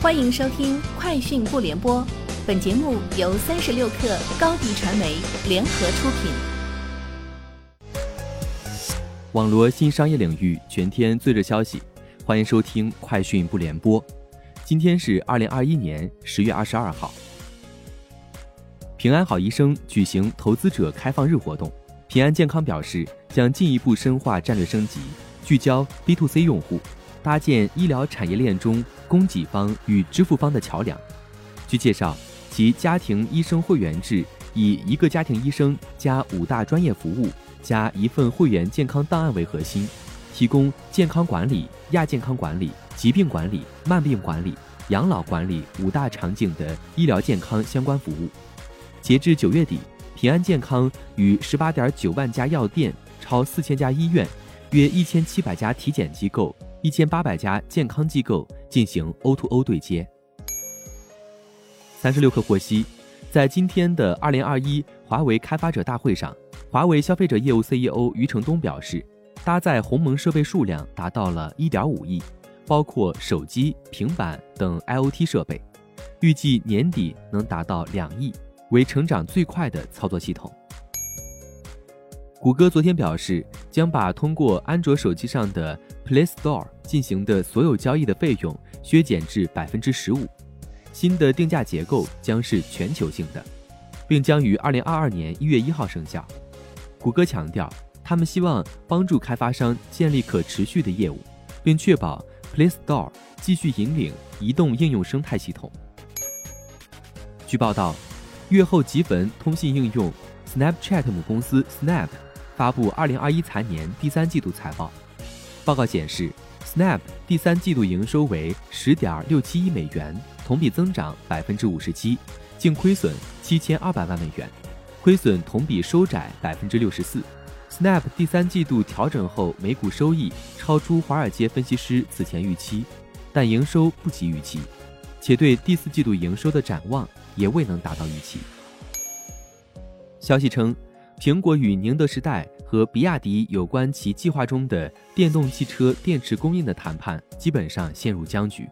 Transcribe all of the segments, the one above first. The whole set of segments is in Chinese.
欢迎收听《快讯不联播》，本节目由三十六克高低传媒联合出品。网罗新商业领域全天最热消息，欢迎收听《快讯不联播》。今天是二零二一年十月二十二号。平安好医生举行投资者开放日活动，平安健康表示将进一步深化战略升级，聚焦 B to C 用户。搭建医疗产业链中供给方与支付方的桥梁。据介绍，其家庭医生会员制以一个家庭医生加五大专业服务加一份会员健康档案为核心，提供健康管理、亚健康管理、疾病管理、慢病管理、养老管理五大场景的医疗健康相关服务。截至九月底，平安健康与十八点九万家药店、超四千家医院、约一千七百家体检机构。一千八百家健康机构进行 O2O 对接。三十六氪获悉，在今天的二零二一华为开发者大会上，华为消费者业务 CEO 余承东表示，搭载鸿蒙设备数量达到了一点五亿，包括手机、平板等 IoT 设备，预计年底能达到两亿，为成长最快的操作系统。谷歌昨天表示，将把通过安卓手机上的 Play Store 进行的所有交易的费用削减至百分之十五。新的定价结构将是全球性的，并将于二零二二年一月一号生效。谷歌强调，他们希望帮助开发商建立可持续的业务，并确保 Play Store 继续引领移动应用生态系统。据报道，月后即焚通信应用 Snapchat 母公司 Snap。发布二零二一财年第三季度财报，报告显示，Snap 第三季度营收为十点六七亿美元，同比增长百分之五十七，净亏损七千二百万美元，亏损同比收窄百分之六十四。Snap 第三季度调整后每股收益超出华尔街分析师此前预期，但营收不及预期，且对第四季度营收的展望也未能达到预期。消息称。苹果与宁德时代和比亚迪有关其计划中的电动汽车电池供应的谈判基本上陷入僵局。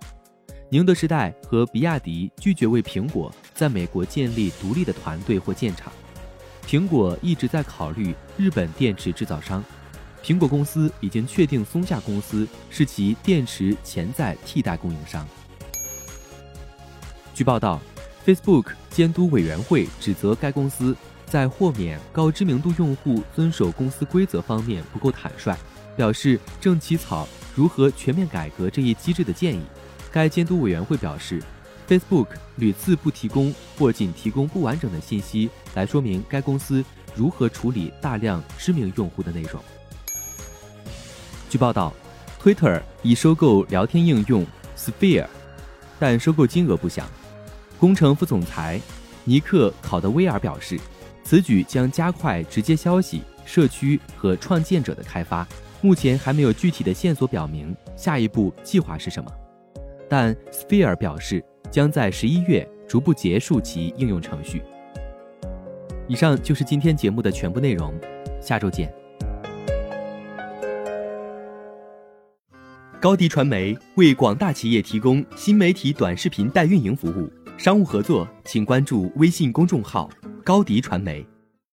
宁德时代和比亚迪拒绝为苹果在美国建立独立的团队或建厂。苹果一直在考虑日本电池制造商。苹果公司已经确定松下公司是其电池潜在替代供应商。据报道，Facebook 监督委员会指责该公司。在豁免高知名度用户遵守公司规则方面不够坦率，表示正起草如何全面改革这一机制的建议。该监督委员会表示，Facebook 屡次不提供或仅提供不完整的信息来说明该公司如何处理大量知名用户的内容。据报道，Twitter 已收购聊天应用 Sphere，但收购金额不详。工程副总裁尼克考德威尔表示。此举将加快直接消息、社区和创建者的开发。目前还没有具体的线索表明下一步计划是什么，但 Sphere 表示将在十一月逐步结束其应用程序。以上就是今天节目的全部内容，下周见。高迪传媒为广大企业提供新媒体短视频代运营服务，商务合作请关注微信公众号。高迪传媒。